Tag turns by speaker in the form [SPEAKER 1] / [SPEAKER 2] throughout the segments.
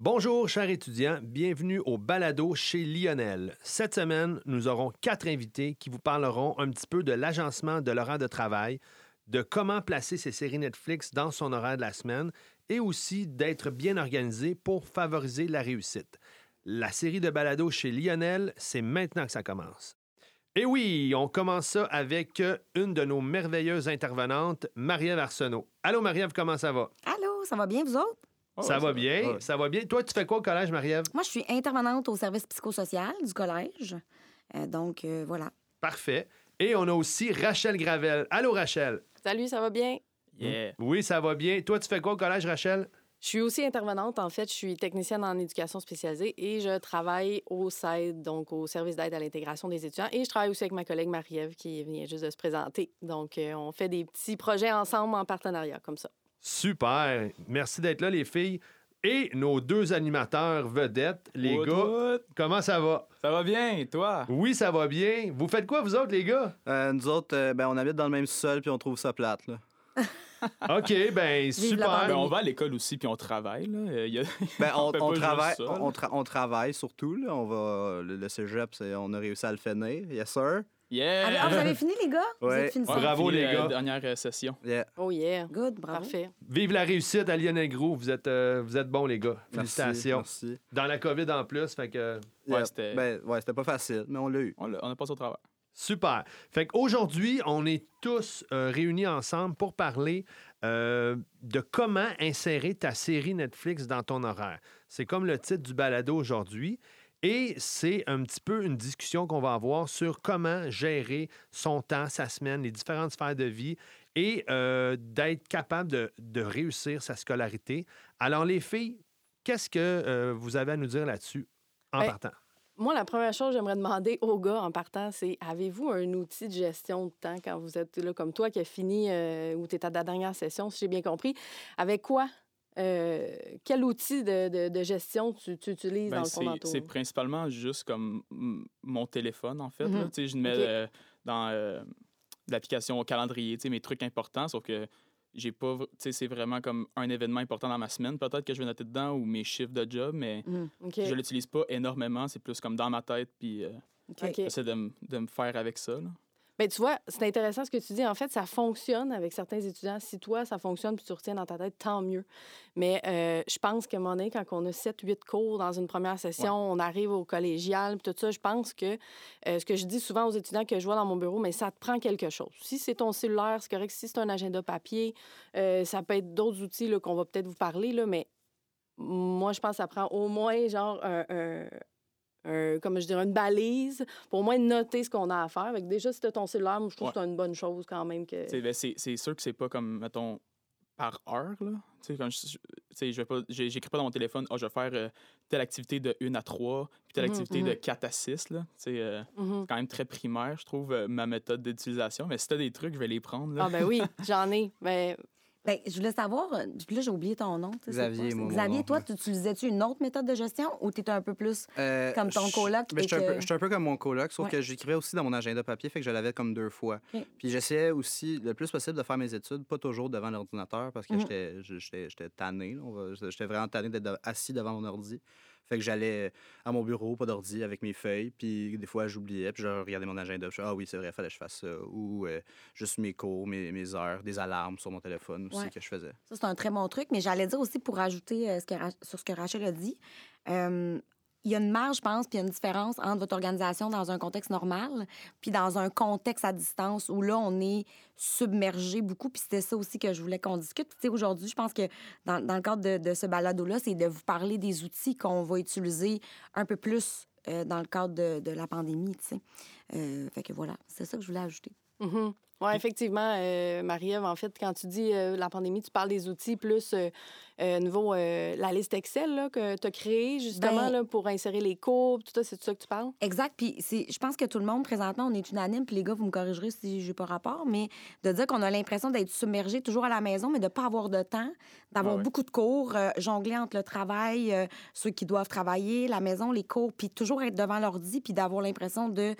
[SPEAKER 1] Bonjour, chers étudiants. Bienvenue au balado chez Lionel. Cette semaine, nous aurons quatre invités qui vous parleront un petit peu de l'agencement de l'horaire de travail, de comment placer ses séries Netflix dans son horaire de la semaine et aussi d'être bien organisé pour favoriser la réussite. La série de balado chez Lionel, c'est maintenant que ça commence. Et oui, on commence ça avec une de nos merveilleuses intervenantes, Marie-Ève Arsenault. Allô, Marie-Ève, comment ça va?
[SPEAKER 2] Allô, ça va bien, vous autres?
[SPEAKER 1] Ça va bien, ça va bien. Toi, tu fais quoi au collège, Marie-Ève?
[SPEAKER 2] Moi, je suis intervenante au service psychosocial du collège. Euh, donc, euh, voilà.
[SPEAKER 1] Parfait. Et on a aussi Rachel Gravel. Allô, Rachel?
[SPEAKER 3] Salut, ça va bien?
[SPEAKER 1] Yeah. Oui, ça va bien. Toi, tu fais quoi au collège, Rachel?
[SPEAKER 3] Je suis aussi intervenante. En fait, je suis technicienne en éducation spécialisée et je travaille au SAID, donc au service d'aide à l'intégration des étudiants. Et je travaille aussi avec ma collègue Marie-Ève qui vient juste de se présenter. Donc, euh, on fait des petits projets ensemble en partenariat, comme ça.
[SPEAKER 1] Super. Merci d'être là, les filles. Et nos deux animateurs vedettes, les gars. Comment ça va?
[SPEAKER 4] Ça va bien, et toi?
[SPEAKER 1] Oui, ça va bien. Vous faites quoi, vous autres, les gars?
[SPEAKER 5] Euh, nous autres, euh, ben, on habite dans le même sol puis on trouve ça plate. Là.
[SPEAKER 1] OK, ben super.
[SPEAKER 4] Ben, on va à l'école aussi puis on travaille. Là.
[SPEAKER 5] Ben, on, on, travaille, on, on, travaille surtout. Là. On va, le, le cégep, on a réussi à le finir. Yes, sir.
[SPEAKER 2] Yeah! Ah, vous avez fini, les gars?
[SPEAKER 5] Vous
[SPEAKER 2] êtes
[SPEAKER 5] fini
[SPEAKER 1] bravo, les gars.
[SPEAKER 4] dernière euh, session.
[SPEAKER 5] Yeah.
[SPEAKER 3] Oh, yeah.
[SPEAKER 2] Good, bravo.
[SPEAKER 3] Parfait.
[SPEAKER 1] Vive la réussite à Lionel Gros. Vous êtes, euh, vous êtes bons, les gars. Félicitations.
[SPEAKER 5] Merci,
[SPEAKER 1] Dans la COVID en plus, fait que...
[SPEAKER 5] Ouais, c'était ben, ouais, pas facile, mais on l'a eu.
[SPEAKER 4] On a, on a passé au travail.
[SPEAKER 1] Super. Fait qu'aujourd'hui, on est tous euh, réunis ensemble pour parler de comment insérer ta série Netflix dans ton horaire. C'est comme le titre du balado aujourd'hui. Et c'est un petit peu une discussion qu'on va avoir sur comment gérer son temps, sa semaine, les différentes sphères de vie et euh, d'être capable de, réussir sa scolarité. Alors, les filles, qu'est-ce que euh, vous avez à nous dire là-dessus en
[SPEAKER 3] ben,
[SPEAKER 1] partant?
[SPEAKER 3] Moi, la première chose que j'aimerais demander aux gars en partant, c'est avez-vous un outil de gestion de temps quand vous êtes là comme toi qui a fini euh, ou tu es à ta dernière session, si j'ai bien compris? Avec quoi euh, quel outil de, gestion tu, utilises
[SPEAKER 4] ben,
[SPEAKER 3] dans ton entourage?
[SPEAKER 4] C'est principalement juste comme mon téléphone, en fait. Mhm. Je mets euh, dans euh, l'application calendrier mes trucs importants, sauf que j'ai pas. C'est vraiment comme un événement important dans ma semaine. Peut-être que je vais noter dedans ou mes chiffres de job, mais mhm. je l'utilise pas énormément. C'est plus comme dans ma tête, puis j'essaie de, me faire avec ça.
[SPEAKER 3] Bien, tu vois, c'est intéressant ce que tu dis. En fait, ça fonctionne avec certains étudiants. Si toi, ça fonctionne puis tu retiens dans ta tête, tant mieux. Mais euh, je pense qu'à un moment donné, quand on a 7-8 cours dans une première session, on arrive au collégial, puis tout ça, je pense que euh, ce que je dis souvent aux étudiants que je vois dans mon bureau, mais ça te prend quelque chose. Si c'est ton cellulaire, c'est correct. Si c'est un agenda papier, euh, ça peut être d'autres outils qu'on va peut-être vous parler, là, mais moi, je pense que ça prend au moins genre un comme je dirais, une balise pour au moins noter ce qu'on a à faire. Avec déjà, si tu ton cellulaire, moi, je trouve que c'est une bonne chose quand même. que
[SPEAKER 4] ben, C'est sûr que c'est pas comme, mettons, par heure. Là. Tu sais, je, pas, j'écris pas dans mon téléphone, oh, je vais faire euh, telle activité de 1 à 3, puis telle mhm, activité de 4 mhm. à 6. Là. Euh. C'est quand même très primaire, je trouve, euh, ma méthode d'utilisation. Mais si tu as des trucs, je vais les prendre. Là.
[SPEAKER 3] Ah, ben oui, j'en ai. Mais
[SPEAKER 2] ben, je voulais savoir, euh, puis là, j'ai oublié ton nom.
[SPEAKER 5] Xavier, moi,
[SPEAKER 2] Xavier, toi, tu utilisais-tu une autre méthode de gestion ou tu étais un peu plus euh, comme ton coloc?
[SPEAKER 5] Ben, je suis un, peu comme mon coloc, sauf que j'écrivais aussi dans mon agenda papier, fait que je l'avais comme deux fois. Puis j'essayais aussi le plus possible de faire mes études, pas toujours devant l'ordinateur, parce que mm-hmm. j'étais tanné. J'étais vraiment tanné d'être assis devant mon ordi. Fait que j'allais à mon bureau, pas d'ordi, avec mes feuilles, puis des fois, j'oubliais, puis je regardais mon agenda, je ah oui, c'est vrai, fallait que je fasse ça. Ou euh, juste mes cours, mes, mes, heures, des alarmes sur mon téléphone aussi que je faisais.
[SPEAKER 2] Ça, c'est un très bon truc, mais j'allais dire aussi pour ajouter euh, ce que, sur ce que Rachel a dit. Euh, il y a une marge, je pense, puis il y a une différence entre votre organisation dans un contexte normal, puis dans un contexte à distance où là, on est submergé beaucoup. Puis c'était ça aussi que je voulais qu'on discute. Puis aujourd'hui, je pense que dans, le cadre de, de ce balado-là, c'est de vous parler des outils qu'on va utiliser un peu plus euh, dans le cadre de, de la pandémie, tu sais. Euh, fait que voilà, c'est ça que je voulais ajouter.
[SPEAKER 3] Mm-hmm. Oui, effectivement, euh, Marie-Ève, en fait, quand tu dis euh, la pandémie, tu parles des outils plus euh, nouveau la liste Excel là, que tu as créée justement ben là, pour insérer les courbes, tout ça, c'est de ça que tu parles?
[SPEAKER 2] Exact. Puis je pense que tout le monde, présentement, on est unanime, puis les gars, vous me corrigerez si j'ai pas rapport, mais de dire qu'on a l'impression d'être submergé toujours à la maison, mais de pas avoir de temps, d'avoir beaucoup de cours, jongler entre le travail, ceux qui doivent travailler, la maison, les cours, puis toujours être devant l'ordi, puis d'avoir l'impression de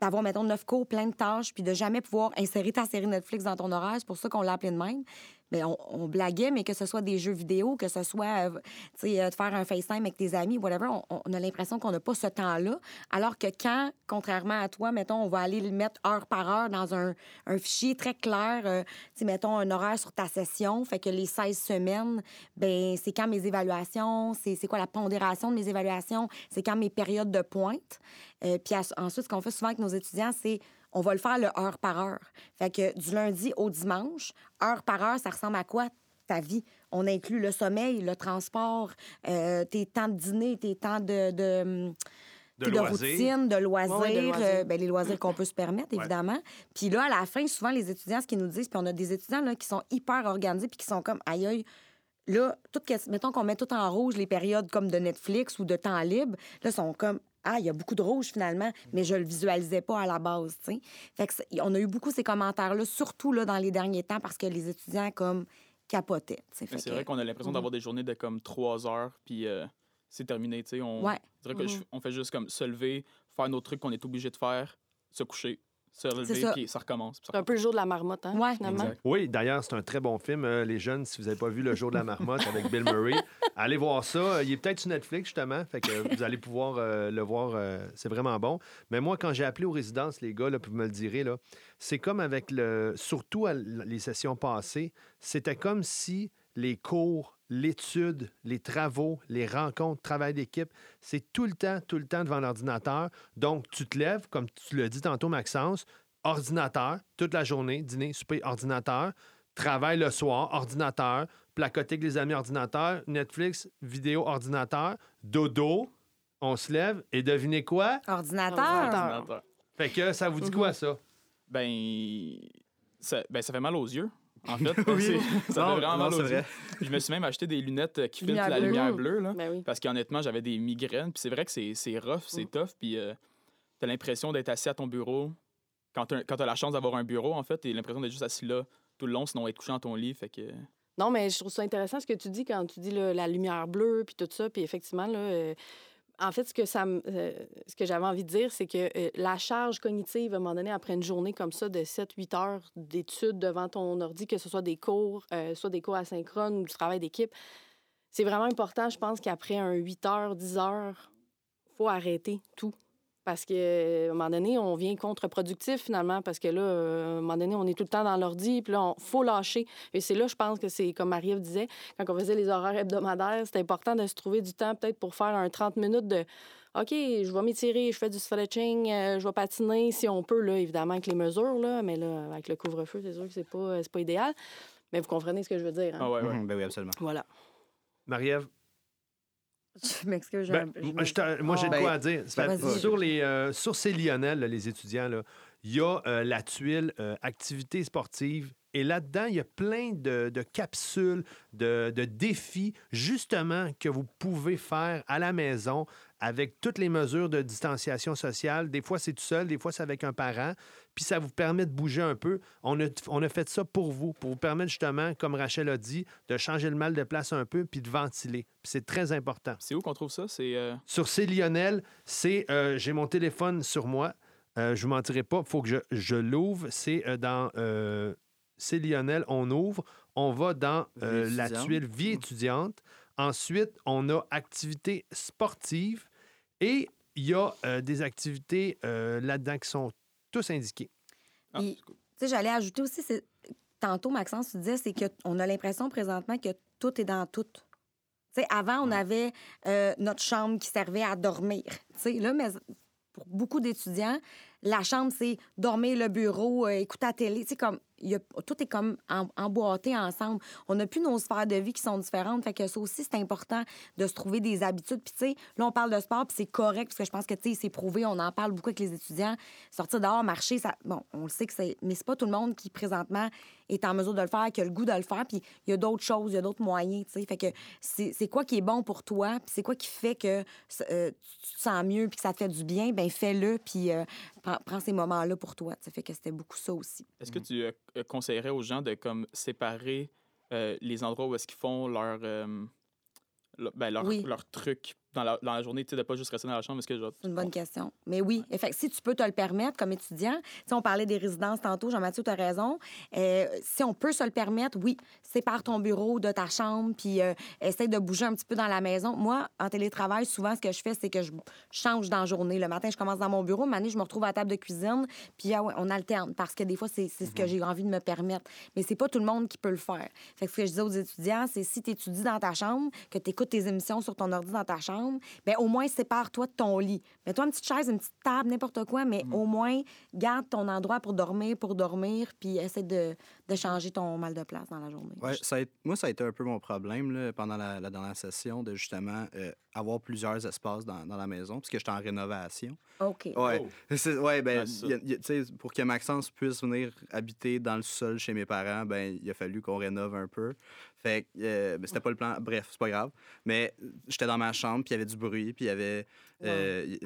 [SPEAKER 2] d'avoir, mettons, neuf cours, plein de tâches, puis de jamais pouvoir insérer ta série Netflix dans ton horaire. C'est pour ça qu'on l'a appelé de même. Mais on, on blaguait, mais que ce soit des jeux vidéo, que ce soit euh, euh, de faire un FaceTime avec tes amis, whatever, on, on a l'impression qu'on n'a pas ce temps-là. Alors que quand, contrairement à toi, mettons, on va aller le mettre heure par heure dans un, un fichier très clair, euh, mettons un horaire sur ta session, fait que les 16 semaines, ben c'est quand mes évaluations, c'est quoi la pondération de mes évaluations, c'est quand mes périodes de pointe. Euh, puis ensuite, ce qu'on fait souvent avec nos étudiants, c'est on va le faire le heure par heure. Fait que du lundi au dimanche, heure par heure, ça ressemble à quoi ta vie? On inclut le sommeil, le transport, euh, tes temps de dîner, tes temps de, de, routine, de loisirs,
[SPEAKER 3] Ouais, ouais, de loisirs.
[SPEAKER 2] euh, ben, les loisirs qu'on peut se permettre, évidemment. Puis là, à la fin, souvent, les étudiants, ce qu'ils nous disent, puis on a des étudiants là, qui sont hyper organisés, puis qui sont comme, aïe, aïe, là, tout, mettons qu'on met tout en rouge les périodes comme de Netflix ou de temps libre, là, ils sont comme, ah, il y a beaucoup de rouge finalement, mais je le visualisais pas à la base, tu sais. Fait que c'est- on a eu beaucoup ces commentaires-là, surtout là, dans les derniers temps, parce que les étudiants, comme, capotaient,
[SPEAKER 4] c'est vrai qu'on a l'impression
[SPEAKER 2] Mhm.
[SPEAKER 4] d'avoir des journées de comme trois heures, puis euh, c'est terminé. tu sais. On,
[SPEAKER 2] Ouais.
[SPEAKER 3] Mhm.
[SPEAKER 4] on fait juste comme se lever, faire nos trucs qu'on est obligé de faire, se coucher, se relever,
[SPEAKER 2] ça.
[SPEAKER 4] puis ça recommence.
[SPEAKER 3] C'est un peu le jour de la marmotte, hein,
[SPEAKER 2] Ouais.
[SPEAKER 3] finalement.
[SPEAKER 4] Exact.
[SPEAKER 1] Oui, d'ailleurs, c'est un très bon film. euh, les jeunes, si vous n'avez pas vu Le jour de la marmotte avec Bill Murray, allez voir ça. Il est peut-être sur Netflix, justement. Fait que vous allez pouvoir euh, le voir. euh, c'est vraiment bon. Mais moi, quand j'ai appelé aux résidences, les gars, là, puis vous me le direz, là, c'est comme avec le. Surtout à les sessions passées, c'était comme si les cours, l'étude, les travaux, les rencontres, travail d'équipe, c'est tout le temps, tout le temps devant l'ordinateur. Donc, tu te lèves, comme tu l'as dit tantôt, Maxence, ordinateur, toute la journée, dîner, souper, ordinateur, travail le soir, ordinateur, placoter avec les amis, ordinateur, Netflix, vidéo, ordinateur, dodo, on se lève et devinez quoi?
[SPEAKER 2] Ordinateur.
[SPEAKER 1] Fait que ça vous dit quoi, ça?
[SPEAKER 4] Ben ça, ben, ça fait mal aux yeux. En fait,
[SPEAKER 5] Oui.
[SPEAKER 4] Ça
[SPEAKER 5] Non,
[SPEAKER 4] fait vraiment
[SPEAKER 5] non,
[SPEAKER 4] mal aux
[SPEAKER 5] vrai.
[SPEAKER 4] Je me suis même acheté des lunettes euh, qui filtrent la lumière
[SPEAKER 3] Mm.
[SPEAKER 4] bleue. Là.
[SPEAKER 3] Ben oui.
[SPEAKER 4] Parce qu'honnêtement, j'avais des migraines. Puis c'est vrai que c'est c'est rough, c'est tough. Puis euh, t'as l'impression d'être assis à ton bureau. Quand t'as quand t'as la chance d'avoir un bureau, en fait, t'as l'impression d'être juste assis là tout le long, sinon être couché dans ton lit. Fait que.
[SPEAKER 3] Non, mais je trouve ça intéressant ce que tu dis quand tu dis là, la lumière bleue puis tout ça. Puis effectivement, là, euh, en fait, euh, ce que j'avais envie de dire, c'est que euh, la charge cognitive, à un moment donné, après une journée comme ça de 7-8 heures d'études devant ton ordi, que ce soit des cours, euh, soit des cours asynchrones ou du travail d'équipe, c'est vraiment important, je pense, qu'après un 8 heures, 10 heures, faut arrêter tout. Parce qu'à un moment donné, on vient contre-productif finalement, parce que là, euh, à un moment donné, on est tout le temps dans l'ordi, puis là, il faut lâcher. Et c'est là, je pense que c'est, comme Marie-Ève disait, quand on faisait les horaires hebdomadaires, c'est important de se trouver du temps peut-être pour faire un 30 minutes de OK, je vais m'étirer, je fais du stretching, euh, je vais patiner si on peut, là, évidemment, avec les mesures, là, mais là, avec le couvre-feu, c'est sûr que c'est pas, c'est pas idéal. Mais vous comprenez ce que je veux dire. hein?
[SPEAKER 4] Ah ouais, ouais.
[SPEAKER 5] Mhm, Ben oui, absolument.
[SPEAKER 3] Voilà.
[SPEAKER 1] Marie-Ève?
[SPEAKER 2] Je m'excuse.
[SPEAKER 1] Ben, moi, je t'ai- moi, j'ai de quoi à dire. Sur, les, euh, sur ces Lyonnais, là, les étudiants, il y a euh, la tuile euh, activité sportive. Et là-dedans, il y a plein de, de capsules, de, de défis, justement, que vous pouvez faire à la maison avec toutes les mesures de distanciation sociale. Des fois, c'est tout seul, des fois, c'est avec un parent. Puis ça vous permet de bouger un peu. On a, on a fait ça pour vous, pour vous permettre justement, comme Rachel a dit, de changer le mal de place un peu puis de ventiler. Puis c'est très important.
[SPEAKER 4] C'est où qu'on trouve ça? C'est. euh,
[SPEAKER 1] Sur C Lionel, c'est euh, j'ai mon téléphone sur moi. Euh, je vous mentirai pas, il faut que je, je l'ouvre. C'est euh, dans euh, C Lionel, on ouvre. On va dans euh,
[SPEAKER 5] Vie
[SPEAKER 1] la
[SPEAKER 5] étudiante.
[SPEAKER 1] tuile vie étudiante. Ensuite, on a activités sportives et il y a euh, des activités euh, là-dedans qui sont tous indiquées.
[SPEAKER 4] ah, cool.
[SPEAKER 2] Sais, j'allais ajouter aussi, c'est- tantôt, Maxence, tu disais, c'est qu'on a l'impression présentement que tout est dans tout. Tu sais, avant, on avait euh, notre chambre qui servait à dormir. Tu sais, là, mais pour beaucoup d'étudiants, la chambre, c'est dormir, le bureau, euh, écouter la télé. Tu sais, comme, y a- tout est comme en- emboîté ensemble. On n'a plus nos sphères de vie qui sont différentes. Fait que ça aussi, c'est important de se trouver des habitudes. Puis, tu sais, là, on parle de sport, puis c'est correct, parce que je pense que, tu sais, c'est prouvé, on en parle beaucoup avec les étudiants. Sortir dehors, marcher, ça, bon, on le sait que c'est. Mais c'est pas tout le monde qui, présentement, est en mesure de le faire, qui a le goût de le faire. Puis, il y a d'autres choses, il y a d'autres moyens, tu sais. Fait que c'est quoi qui est bon pour toi, puis c'est quoi qui fait que euh, tu te sens mieux, puis que ça te fait du bien, ben fais-le, puis euh, prends, prends ces moments-là pour toi. Ça fait que c'était beaucoup ça aussi.
[SPEAKER 4] Est-ce que tu euh, euh, conseillerais aux gens de comme séparer euh, les endroits où est-ce qu'ils font leur, euh, le- ben, leur,
[SPEAKER 2] Oui.
[SPEAKER 4] leur truc dans la, dans la journée, tu sais, de pas juste rester dans la chambre? Est-ce que
[SPEAKER 2] C'est une bonne question. Mais oui, effectivement, si tu peux te le permettre comme étudiant, si on parlait des résidences tantôt, Jean-Mathieu, tu as raison. Euh, si on peut se le permettre, oui, sépare ton bureau de ta chambre, puis euh, essaye de bouger un petit peu dans la maison. Moi, en télétravail, souvent, ce que je fais, c'est que je change dans la journée. Le matin, je commence dans mon bureau, le je me retrouve à la table de cuisine, puis ah on alterne, parce que des fois, c'est ce que mhm. j'ai envie de me permettre. Mais c'est pas tout le monde qui peut le faire. Fait que ce que je disais aux étudiants, c'est si tu étudies dans ta chambre, que tu écoutes tes émissions sur ton ordi dans ta chambre, bien, au moins, sépare-toi de ton lit. Mets-toi une petite chaise, une petite table, n'importe quoi, mais mm. au moins, garde ton endroit pour dormir, pour dormir, puis essaie de, de changer ton mal de place dans la journée.
[SPEAKER 5] Ouais, ça moi, ça a été un peu mon problème là, pendant la, la, dernière session, de justement euh, avoir plusieurs espaces dans, dans la maison, puisque j'étais en rénovation.
[SPEAKER 2] OK.
[SPEAKER 5] Ouais, oh. ouais ben, pour que Maxence puisse venir habiter dans le sol chez mes parents, ben, il a fallu qu'on rénove un peu. Fait que euh, ben, c'était pas le plan. Bref, c'est pas grave. Mais j'étais dans ma chambre, puis il y avait du bruit, puis il y avait euh,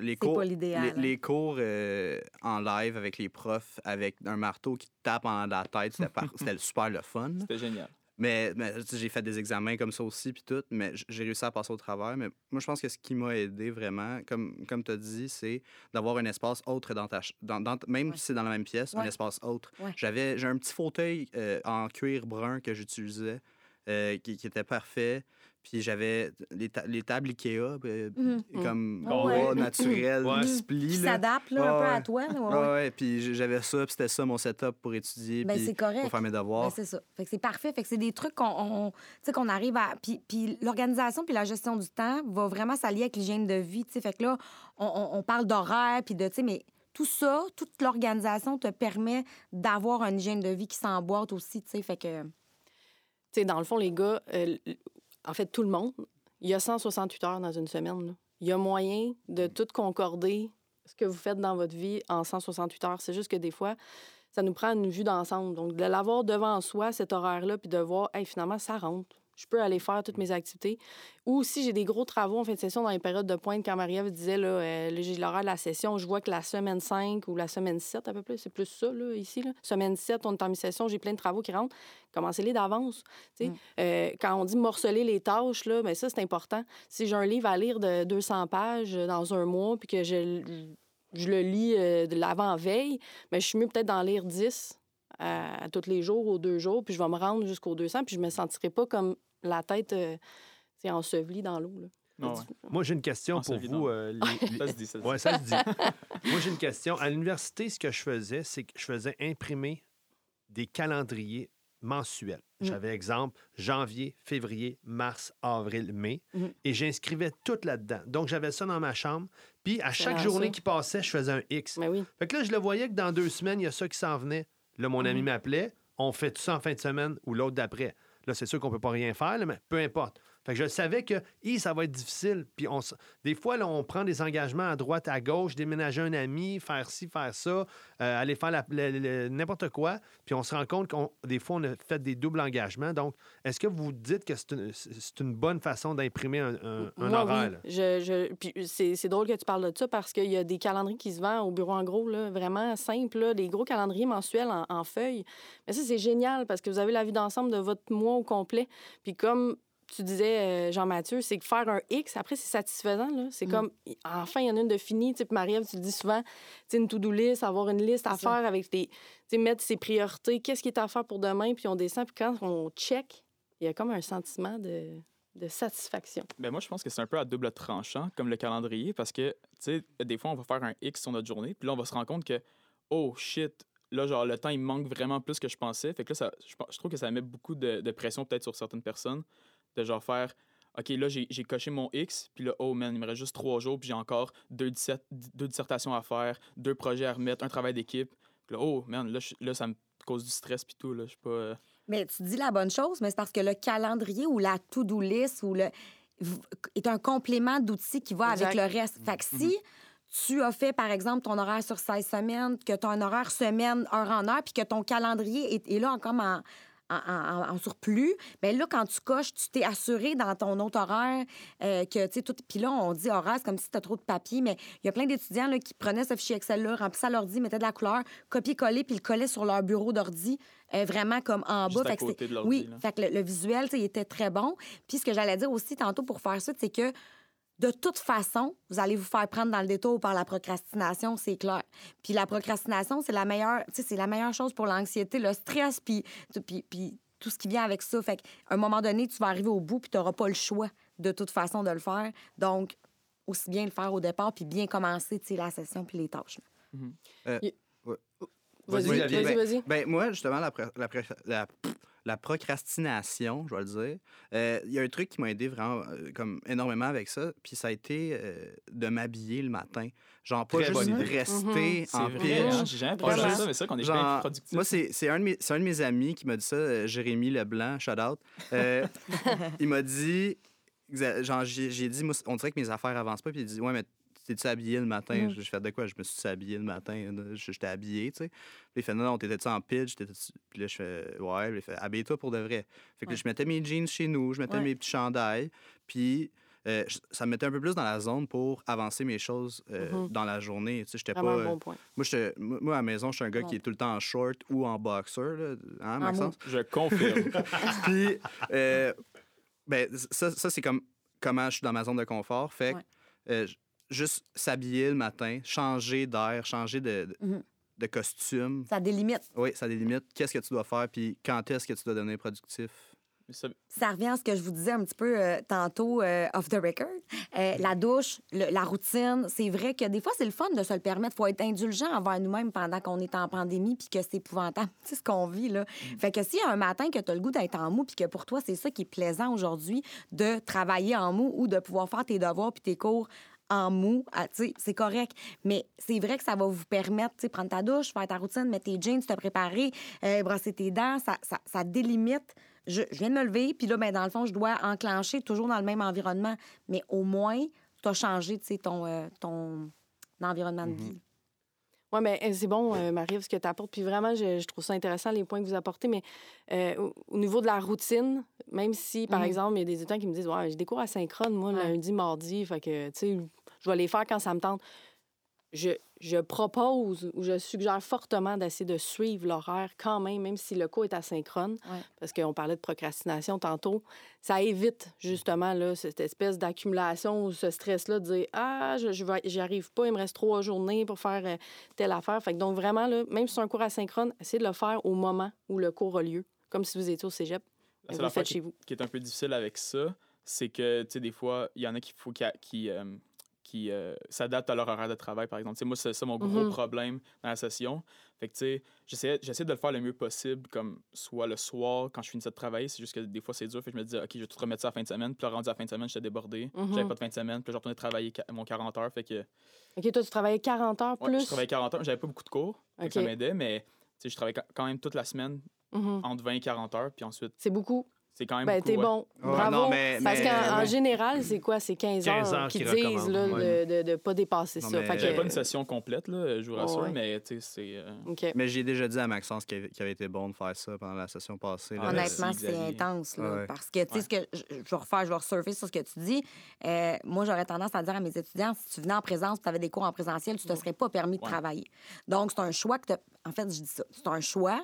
[SPEAKER 5] les, cours, les,
[SPEAKER 2] hein.
[SPEAKER 5] les, cours euh, en live avec les profs avec un marteau qui tape en la tête. C'était super le fun.
[SPEAKER 4] C'était génial.
[SPEAKER 5] Mais, j'ai fait des examens comme ça aussi, puis tout, mais j'ai réussi à passer au travers. Mais moi, je pense que ce qui m'a aidé vraiment, comme, comme tu as dit, c'est d'avoir un espace autre dans ta dans, Même si c'est dans la même pièce, un espace autre. J'avais J'ai un petit fauteuil euh, en cuir brun que j'utilisais, euh, qui, qui, était parfait. Puis j'avais les, les, tables Ikea, ben, mmh, comme bois naturel, qui se plient.
[SPEAKER 2] s'adapte un peu à toi.
[SPEAKER 5] Ouais, ouais. Puis j'avais ça, puis c'était ça mon setup pour étudier.
[SPEAKER 2] Ben,
[SPEAKER 5] puis
[SPEAKER 2] correct.
[SPEAKER 5] Pour faire mes devoirs.
[SPEAKER 2] Ben, c'est ça. Fait que c'est parfait. Fait que c'est des trucs qu'on qu'on arrive à. Puis, puis l'organisation puis la gestion du temps va vraiment s'allier avec l'hygiène de vie. sais. Fait que là, on, on parle d'horaire, puis de. Mais tout ça, toute l'organisation te permet d'avoir une hygiène de vie qui s'emboîte aussi. sais. Fait que.
[SPEAKER 3] Tu sais, dans le fond, les gars, euh, en fait, tout le monde, il y a 168 heures dans une semaine. Il y a moyen de tout concorder ce que vous faites dans votre vie en 168 heures. C'est juste que des fois, ça nous prend une vue d'ensemble. Donc, de l'avoir devant soi, cet horaire-là, puis de voir, hey, finalement, ça rentre je peux aller faire toutes mes activités. Ou si j'ai des gros travaux en fin de session dans les périodes de pointe, quand Marie-Ève disait, là, euh, j'ai l'horaire de la session, je vois que la semaine 5 ou la semaine 7 à peu près, c'est plus ça, là, ici. Là. Semaine 7, on est en mi-session, j'ai plein de travaux qui rentrent. Commencez-les d'avance. Mm. Euh, quand on dit morceler les tâches, là, ben ça, c'est important. Si j'ai un livre à lire de 200 pages dans un mois, puis que je, je le lis euh, de l'avant-veille, mais ben, je suis mieux peut-être d'en lire 10 à, tous les jours, aux deux jours, puis je vais me rendre jusqu'aux 200, puis je me sentirai pas comme la tête euh, ensevelie dans l'eau.
[SPEAKER 1] Moi, j'ai une question pour vous.
[SPEAKER 4] Euh, ça se dit, ça
[SPEAKER 1] Ouais, ça se dit. Moi, j'ai une question. À l'université, ce que je faisais, c'est que je faisais imprimer des calendriers mensuels. Mm. J'avais exemple janvier, février, mars, avril, mai, mm. et j'inscrivais tout là-dedans. Donc, j'avais ça dans ma chambre. Puis, à chaque journée qui passait, je faisais un X.
[SPEAKER 3] Mais ben oui.
[SPEAKER 1] Fait que là, je le voyais que dans deux semaines, il y a ça qui s'en venait. Là, mon ami mm. m'appelait. On fait tout ça en fin de semaine ou l'autre d'après. Là, c'est sûr qu'on ne peut pas rien faire, mais peu importe. Fait que je savais que ça va être difficile. Puis on, des fois, là, on prend des engagements à droite, à gauche, déménager un ami, faire ci, faire ça, euh, aller faire n'importe quoi. Puis on se rend compte qu'on des fois, on a fait des doubles engagements. Donc, est-ce que vous dites que c'est une, une, bonne façon d'imprimer un, un, horaire?
[SPEAKER 3] Oui. Je, Puis c'est drôle que tu parles de ça parce qu'il y a des calendriers qui se vendent au bureau en gros, là, vraiment simples, des gros calendriers mensuels en, en feuilles. Mais ça, c'est génial parce que vous avez la vue d'ensemble de votre mois au complet. Puis comme tu disais, euh, Jean-Mathieu, c'est que faire un X, après, c'est satisfaisant. C'est mm. comme, enfin, il y en a une de finie. Tu Marie-Ève, tu le dis souvent, tu une to-do list, avoir une liste à faire avec tes. Tu mettre ses priorités, qu'est-ce qui est à faire pour demain, puis on descend. Puis quand on check, il y a comme un sentiment de, de satisfaction.
[SPEAKER 4] Ben moi, je pense que c'est un peu à double tranchant, comme le calendrier, parce que, tu sais, des fois, on va faire un X sur notre journée, puis là, on va se rendre compte que, oh shit, là, genre, le temps, il manque vraiment plus que je pensais. Fait que là, ça, je, trouve que ça met beaucoup de, de pression peut-être sur certaines personnes de genre faire OK, là, j'ai coché mon X, puis là, oh man, il me reste juste trois jours, puis j'ai encore deux, deux, dissertations à faire, deux projets à remettre, un travail d'équipe. Là, oh man, là, là, ça me cause du stress, puis tout, là, je sais pas. Euh.
[SPEAKER 2] Mais tu dis la bonne chose, mais c'est parce que le calendrier ou la to-do list ou le est un complément d'outils qui va avec le reste. Fait que si mm-hmm. tu as fait, par exemple, ton horaire sur 16 semaines, que tu as un horaire semaine, heure en heure, puis que ton calendrier est, est là encore en, en, surplus, bien là, quand tu coches, tu t'es assuré dans ton autre horaire euh, que, tu sais, tout. Puis là, on dit horaire, c'est comme si tu as trop de papier, mais il y a plein d'étudiants qui prenaient ce fichier Excel-là, remplissaient l'ordi, mettaient de la couleur, copier-coller, puis le collaient sur leur bureau d'ordi, euh, vraiment comme en bas.
[SPEAKER 4] Fait que
[SPEAKER 2] oui, fait que le, visuel, il était très bon. Puis ce que j'allais dire aussi tantôt pour faire ça, c'est que de toute façon, vous allez vous faire prendre dans le détour par la procrastination, c'est clair. Puis la procrastination, c'est la meilleure, c'est la meilleure chose pour l'anxiété, le stress, puis, puis, puis tout ce qui vient avec ça. Fait qu'à un moment donné, tu vas arriver au bout, puis tu n'auras pas le choix de toute façon de le faire. Donc, aussi bien le faire au départ, puis bien commencer la session puis les tâches.
[SPEAKER 5] Mm-hmm. Euh,
[SPEAKER 3] vas-y, vas-y, vas-y.
[SPEAKER 5] Ben, moi, justement, la, la, la, procrastination, je vais le dire, euh, il y a un truc qui m'a aidé vraiment euh, comme énormément avec ça, puis ça a été de m'habiller le matin. Genre, pas juste rester
[SPEAKER 4] en
[SPEAKER 5] vrai,
[SPEAKER 4] hein, J'ai jamais pensé ça, mais c'est ça qu'on est bien productif.
[SPEAKER 5] Moi, c'est un, un, de mes amis qui m'a dit ça, Jérémy Leblanc, shout out. il m'a dit genre, j'ai dit, moi, on dirait que mes affaires avancent pas. Puis il dit, ouais, mais t'es-tu habillé le matin? Mm. Je fais de quoi? Je me suis habillé le matin. J'étais habillé, tu sais. Puis il fait, non, non, t'étais-tu en pitch? Puis là, je fais, ouais. Puis il fait, habille-toi pour de vrai. Fait que je mettais mes jeans chez nous, je mettais mes petits chandails. Puis euh, ça me mettait un peu plus dans la zone pour avancer mes choses euh, mm-hmm. dans la journée. Tu sais, j'étais pas.
[SPEAKER 3] Bon
[SPEAKER 5] point. Moi, moi, à la maison, je suis un gars qui est tout le temps en short ou en boxer, là, hein, Maxence?
[SPEAKER 4] Je confirme.
[SPEAKER 5] Puis, euh, ben, ça, ça c'est comme comment je suis dans ma zone de confort. Fait que euh, juste s'habiller le matin, changer d'air, changer de, de, mm-hmm. costume.
[SPEAKER 2] Ça délimite.
[SPEAKER 5] Oui, ça délimite. Qu'est-ce que tu dois faire, puis quand est-ce que tu dois devenir productif?
[SPEAKER 2] Ça... revient à ce que je vous disais un petit peu euh, tantôt euh, off the record. Euh, la douche, la routine, c'est vrai que des fois, c'est le fun de se le permettre. Il faut être indulgent envers nous-mêmes pendant qu'on est en pandémie puis que c'est épouvantable. C'est ce qu'on vit, là. Mm. Fait que s'il y a un matin que tu as le goût d'être en mou puis que pour toi, c'est ça qui est plaisant aujourd'hui, de travailler en mou ou de pouvoir faire tes devoirs puis tes cours en mou, c'est correct. Mais c'est vrai que ça va vous permettre, de prendre ta douche, faire ta routine, mettre tes jeans, te préparer, brosser tes dents. Ça, ça, ça délimite je, viens de me lever, puis là, ben, dans le fond, je dois enclencher toujours dans le même environnement. Mais au moins, tu as changé ton, euh, ton environnement de mm-hmm. vie.
[SPEAKER 3] Oui, mais euh, c'est bon, euh, Marie, ce que tu apportes. Puis vraiment, je, trouve ça intéressant, les points que vous apportez. Mais au, niveau de la routine, même si, par mm-hmm. exemple, il y a des étudiants qui me disent Ouais, j'ai des cours asynchrone, moi, lundi, mardi, fait que, tu sais, je vais les faire quand ça me tente je, propose ou je suggère fortement d'essayer de suivre l'horaire quand même, même si le cours est asynchrone, parce qu'on parlait de procrastination tantôt. Ça évite justement là, cette espèce d'accumulation ou ce stress-là de dire Ah, je j'y arrive pas, il me reste trois journées pour faire euh, telle affaire. Fait donc vraiment, là, même si c'est un cours asynchrone, essayez de le faire au moment où le cours a lieu, comme si vous étiez au cégep.
[SPEAKER 4] C'est la faites chez vous. qui est un peu difficile avec ça, c'est que, tu sais, des fois, il y en a qui, faut qui, euh, qui euh, s'adaptent à leur horaire de travail, par exemple. moi, c'est ça mon gros mm-hmm. problème dans la session. Fait que, tu sais, j'essaie de le faire le mieux possible, comme soit le soir, quand je finis de travailler. C'est juste que des fois, c'est dur. Fait que je me dis, OK, je vais tout remettre ça à la fin de semaine. Puis là, rendu à la fin de semaine, j'étais débordé. J'avais
[SPEAKER 3] mm-hmm.
[SPEAKER 4] pas de fin de semaine. Puis je retournais travailler mon 40 heures. Fait que.
[SPEAKER 3] OK, toi, tu travaillais 40 heures plus?
[SPEAKER 4] je travaillais 40 heures. J'avais pas beaucoup de cours. Ça m'aidait, mais, tu je travaillais quand même toute la semaine, mm-hmm. entre 20 et 40 heures. Puis ensuite.
[SPEAKER 3] C'est beaucoup.
[SPEAKER 4] C'est quand même
[SPEAKER 3] ben, t'es bon. Bravo. Parce qu'en général, c'est quoi? C'est 15, heures, qu'ils disent là, de ne pas dépasser ça.
[SPEAKER 4] Mais... Fait pas une session complète, là, je vous rassure, mais c'est... Euh,
[SPEAKER 5] mais j'ai déjà dit à Maxence qu'il avait été bon de faire ça pendant la session passée.
[SPEAKER 2] Honnêtement, c'est intense. Là, Parce que, tu sais, ce que je, vais refaire, je vais resurfer sur ce que tu dis. Euh, moi, j'aurais tendance à dire à mes étudiants, si tu venais en présence, tu avais des cours en présentiel, tu ne te serais pas permis de travailler. Donc, c'est un choix que En fait, je dis ça. C'est un choix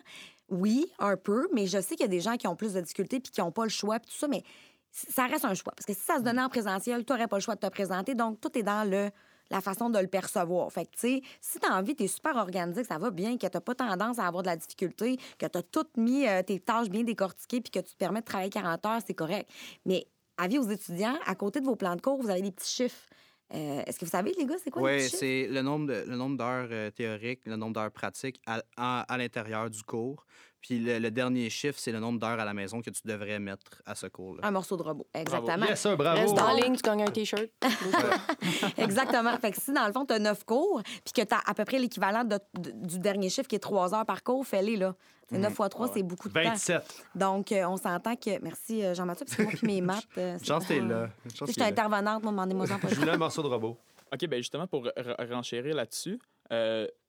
[SPEAKER 2] oui, un peu, mais je sais qu'il y a des gens qui ont plus de difficultés puis qui n'ont pas le choix puis tout ça, mais ça reste un choix. Parce que si ça se donnait en présentiel, tu n'aurais pas le choix de te présenter. Donc, tout est dans le la façon de le percevoir. Fait que, tu sais, si tu as envie, tu es super organisé, que ça va bien, que tu pas tendance à avoir de la difficulté, que tu as tout mis euh, tes tâches bien décortiquées puis que tu te permets de travailler 40 heures, c'est correct. Mais avis aux étudiants, à côté de vos plans de cours, vous avez des petits chiffres. Euh, est-ce que vous savez, les gars, c'est quoi
[SPEAKER 5] Oui, c'est le nombre d'heures euh, théoriques, le nombre d'heures pratiques à, à l'intérieur du cours. Puis le, dernier chiffre, c'est le nombre d'heures à la maison que tu devrais mettre à ce cours-là.
[SPEAKER 2] Un morceau de robot, exactement.
[SPEAKER 1] Yes, bravo.
[SPEAKER 3] Reste en ligne, tu gagnes un T-shirt.
[SPEAKER 2] exactement. Fait que si, dans le fond, tu as neuf cours, puis que tu as à peu près l'équivalent du dernier chiffre qui est trois heures par cours, fais-les, là. 9 fois 3, c'est beaucoup de
[SPEAKER 1] 27.
[SPEAKER 2] temps. Donc, euh, on s'entend que. Merci, euh, Jean-Mathieu, parce que moi, puis mes maths.
[SPEAKER 5] Euh, Chance, t'es là.
[SPEAKER 2] Je suis intervenante, moi, demandez-moi
[SPEAKER 1] ça. Je voulais un morceau de robot.
[SPEAKER 4] OK, bien justement, pour renchérir là-dessus,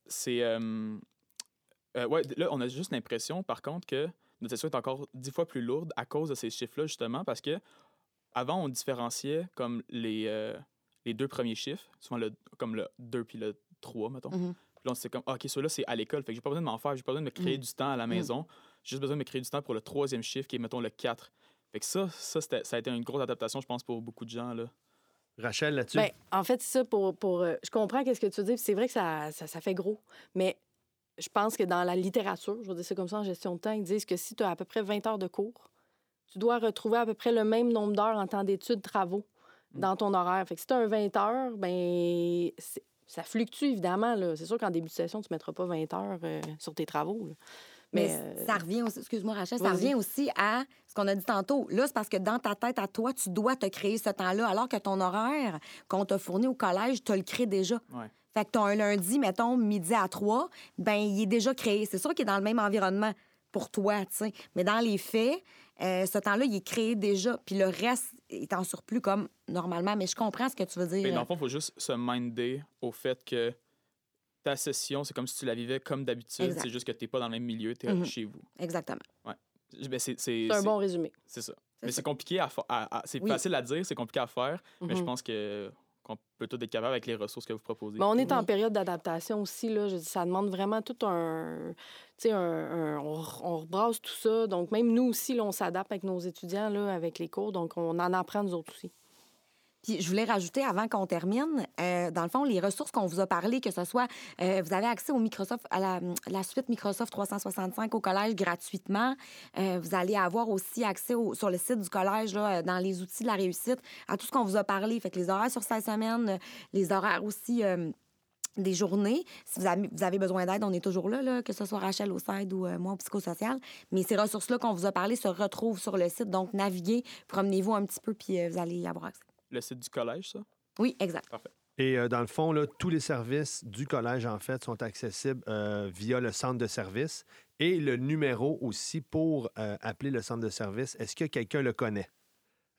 [SPEAKER 4] c'est. Euh, ouais, là, on a juste l'impression, par contre, que notre session est encore dix fois plus lourde à cause de ces chiffres-là, justement, parce que avant, on différenciait comme les, euh, les deux premiers chiffres, souvent le, comme le 2 puis le 3, mettons. Mm-hmm. Puis là, on s'est comme, ah, OK, celui-là, c'est à l'école. Fait que j'ai pas besoin de m'en faire, j'ai pas besoin de me créer mm. du temps à la mm. maison. J'ai juste besoin de me créer du temps pour le troisième chiffre, qui est, mettons, le 4. Fait que ça, ça, ça a été une grosse adaptation, je pense, pour beaucoup de gens, là.
[SPEAKER 1] Rachel, là-dessus?
[SPEAKER 3] Ben, en fait, c'est ça, pour, pour, euh, je comprends qu'est-ce que tu dis. C'est vrai que ça, ça, ça fait gros, mais je pense que dans la littérature, je vais dire ça comme ça en gestion de temps, ils disent que si tu as à peu près 20 heures de cours, tu dois retrouver à peu près le même nombre d'heures en temps d'études, travaux
[SPEAKER 4] Mm.
[SPEAKER 3] dans ton horaire. Fait que si tu as un 20 heures, ben c'est- ça fluctue évidemment. là. C'est sûr qu'en début de session, tu ne mettras pas 20 heures euh, sur tes travaux. là.
[SPEAKER 2] Mais,
[SPEAKER 3] Mais, euh,
[SPEAKER 2] ça revient aussi, excuse-moi Rachel, ça revient aussi à ce qu'on a dit tantôt. Là, c'est parce que dans ta tête à toi, tu dois te créer ce temps-là, alors que ton horaire qu'on t'a fourni au collège, tu le crées déjà.
[SPEAKER 4] Ouais.
[SPEAKER 2] Fait que tu as un lundi, mettons, midi à 3, ben il est déjà créé. C'est sûr qu'il est dans le même environnement pour toi, tu sais. Mais dans les faits, euh, ce temps-là, il est créé déjà. Puis le reste est en surplus comme normalement. Mais je comprends ce que tu veux dire.
[SPEAKER 4] Mais dans le fond, il faut juste se minder au fait que ta session, c'est comme si tu la vivais comme d'habitude. C'est juste que tu n'es pas dans le même milieu, tu es
[SPEAKER 2] Mhm.
[SPEAKER 4] chez vous.
[SPEAKER 2] Exactement.
[SPEAKER 4] Ben, c'est
[SPEAKER 3] un bon résumé.
[SPEAKER 4] c'est ça.
[SPEAKER 2] C'est
[SPEAKER 4] Mais
[SPEAKER 2] ça.
[SPEAKER 4] c'est compliqué à, fa- à- à- C'est
[SPEAKER 2] Oui.
[SPEAKER 4] facile à dire, c'est compliqué à faire, mais je
[SPEAKER 3] Mhm.
[SPEAKER 4] pense que qu'on peut tout être capable avec les ressources que vous proposez.
[SPEAKER 3] Mais on est en période d'adaptation aussi. Là. Je dis, ça demande vraiment tout un. Tu sais, un, un- on, re- on rebrasse tout ça. Donc, même nous aussi, là, on s'adapte avec nos étudiants, là, avec les cours. Donc, on en apprend nous autres aussi.
[SPEAKER 2] Puis je voulais rajouter avant qu'on termine, euh, dans le fond, les ressources qu'on vous a parlé, que ce soit, euh, vous avez accès au Microsoft, à la, suite Microsoft 365 au collège gratuitement. Euh, vous allez avoir aussi accès sur le site du collège, là, dans les outils de la réussite, à tout ce qu'on vous a parlé. Fait que les horaires sur 16 semaines, les horaires aussi. des journées. Si vous avez, besoin d'aide, on est toujours là, là, que ce soit Rachel au SAID ou moi au psychosocial. Mais ces ressources-là qu'on vous a parlé se retrouvent sur le site. Donc, naviguez, promenez-vous un petit peu, puis vous allez y avoir accès.
[SPEAKER 4] Le site du collège, ça?
[SPEAKER 2] Oui, exact.
[SPEAKER 1] Et euh, dans le fond, là, tous les services du collège, en fait, sont accessibles euh, via le centre de service et le numéro aussi pour euh, appeler le centre de service. Est-ce que quelqu'un le connaît?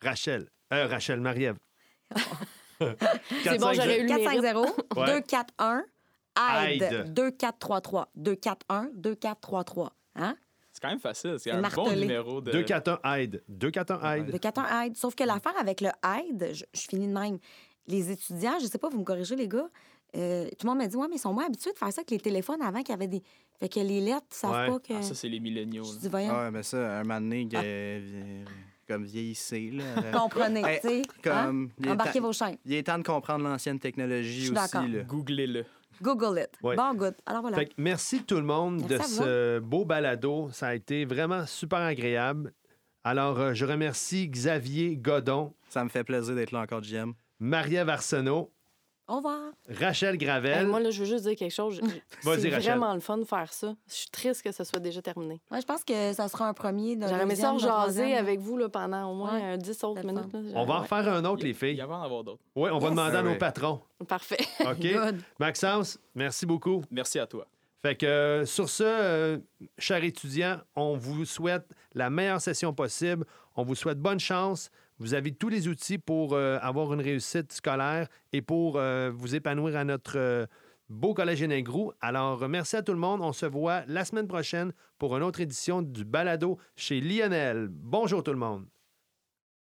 [SPEAKER 1] Rachel. Euh, Rachel, Marie-Ève.
[SPEAKER 3] C'est bon, j'aurais eu le mérite.
[SPEAKER 2] 450-241
[SPEAKER 1] Aide.
[SPEAKER 2] aide 2433 241 2433 hein?
[SPEAKER 4] Quand même facile. C'est
[SPEAKER 2] C'est
[SPEAKER 4] un bon numéro de.
[SPEAKER 1] 241 aide. 241 aide.
[SPEAKER 2] 241 aide sauf que l'affaire avec le aide je, je finis de même les étudiants je sais pas vous me corrigez les gars euh, tout le monde m'a dit ouais mais ils sont moins habitués de faire ça avec les téléphones avant qu'il y avait des fait que les lettres savent
[SPEAKER 1] Ouais.
[SPEAKER 2] pas que
[SPEAKER 4] Ah, ça, c'est les milléniaux.
[SPEAKER 2] je dis voyons
[SPEAKER 5] Ouais, mais ça, un moment donné,
[SPEAKER 2] Ah.
[SPEAKER 5] euh, comme vieillissez, là. euh,
[SPEAKER 2] comprenez
[SPEAKER 5] Hey,
[SPEAKER 2] tu sais hein?
[SPEAKER 5] comme, est
[SPEAKER 2] embarquez
[SPEAKER 5] temps,
[SPEAKER 2] vos chaînes
[SPEAKER 5] il est temps de comprendre l'ancienne
[SPEAKER 2] Je
[SPEAKER 5] technologie
[SPEAKER 2] suis
[SPEAKER 5] aussi.
[SPEAKER 4] Googlez-le.
[SPEAKER 2] Google it
[SPEAKER 1] Ouais.
[SPEAKER 2] bon good alors voilà
[SPEAKER 1] Fait que merci tout le monde
[SPEAKER 2] Merci
[SPEAKER 1] de ce beau balado. Ça a été vraiment super agréable. Alors, euh, je remercie Xavier Godon,
[SPEAKER 5] Ça me fait plaisir d'être là encore, JM.
[SPEAKER 1] Marie-Ève Arsenault,
[SPEAKER 2] au revoir
[SPEAKER 1] Rachel Gravel.
[SPEAKER 3] Hey, moi, là, je veux juste dire quelque chose.
[SPEAKER 1] Vas-y,
[SPEAKER 3] C'est vraiment le fun de faire ça. Je suis triste que ce soit déjà terminé.
[SPEAKER 2] ouais, je pense que ça sera un premier
[SPEAKER 3] J'aurais aimé ça jaser avec vous là, pendant au moins
[SPEAKER 2] Ouais.
[SPEAKER 3] euh, 10 autres minutes. là.
[SPEAKER 1] On va en
[SPEAKER 3] Ouais.
[SPEAKER 1] faire un autre, les
[SPEAKER 4] Il
[SPEAKER 1] filles.
[SPEAKER 4] va y en avoir d'autres.
[SPEAKER 1] Oui, on va
[SPEAKER 2] Yes.
[SPEAKER 1] demander à nos
[SPEAKER 5] ouais.
[SPEAKER 1] patrons.
[SPEAKER 3] Parfait.
[SPEAKER 1] OK?
[SPEAKER 2] Good.
[SPEAKER 1] Maxence, merci beaucoup.
[SPEAKER 4] Merci à toi.
[SPEAKER 1] Fait que euh, sur ce, euh, chers étudiants, on vous souhaite la meilleure session possible. On vous souhaite bonne chance. Vous avez tous les outils pour euh, avoir une réussite scolaire et pour euh, vous épanouir à notre euh, beau collège Négrou. Alors, merci à tout le monde. On se voit la semaine prochaine pour une autre édition du Balado chez Lionel. Bonjour tout le monde.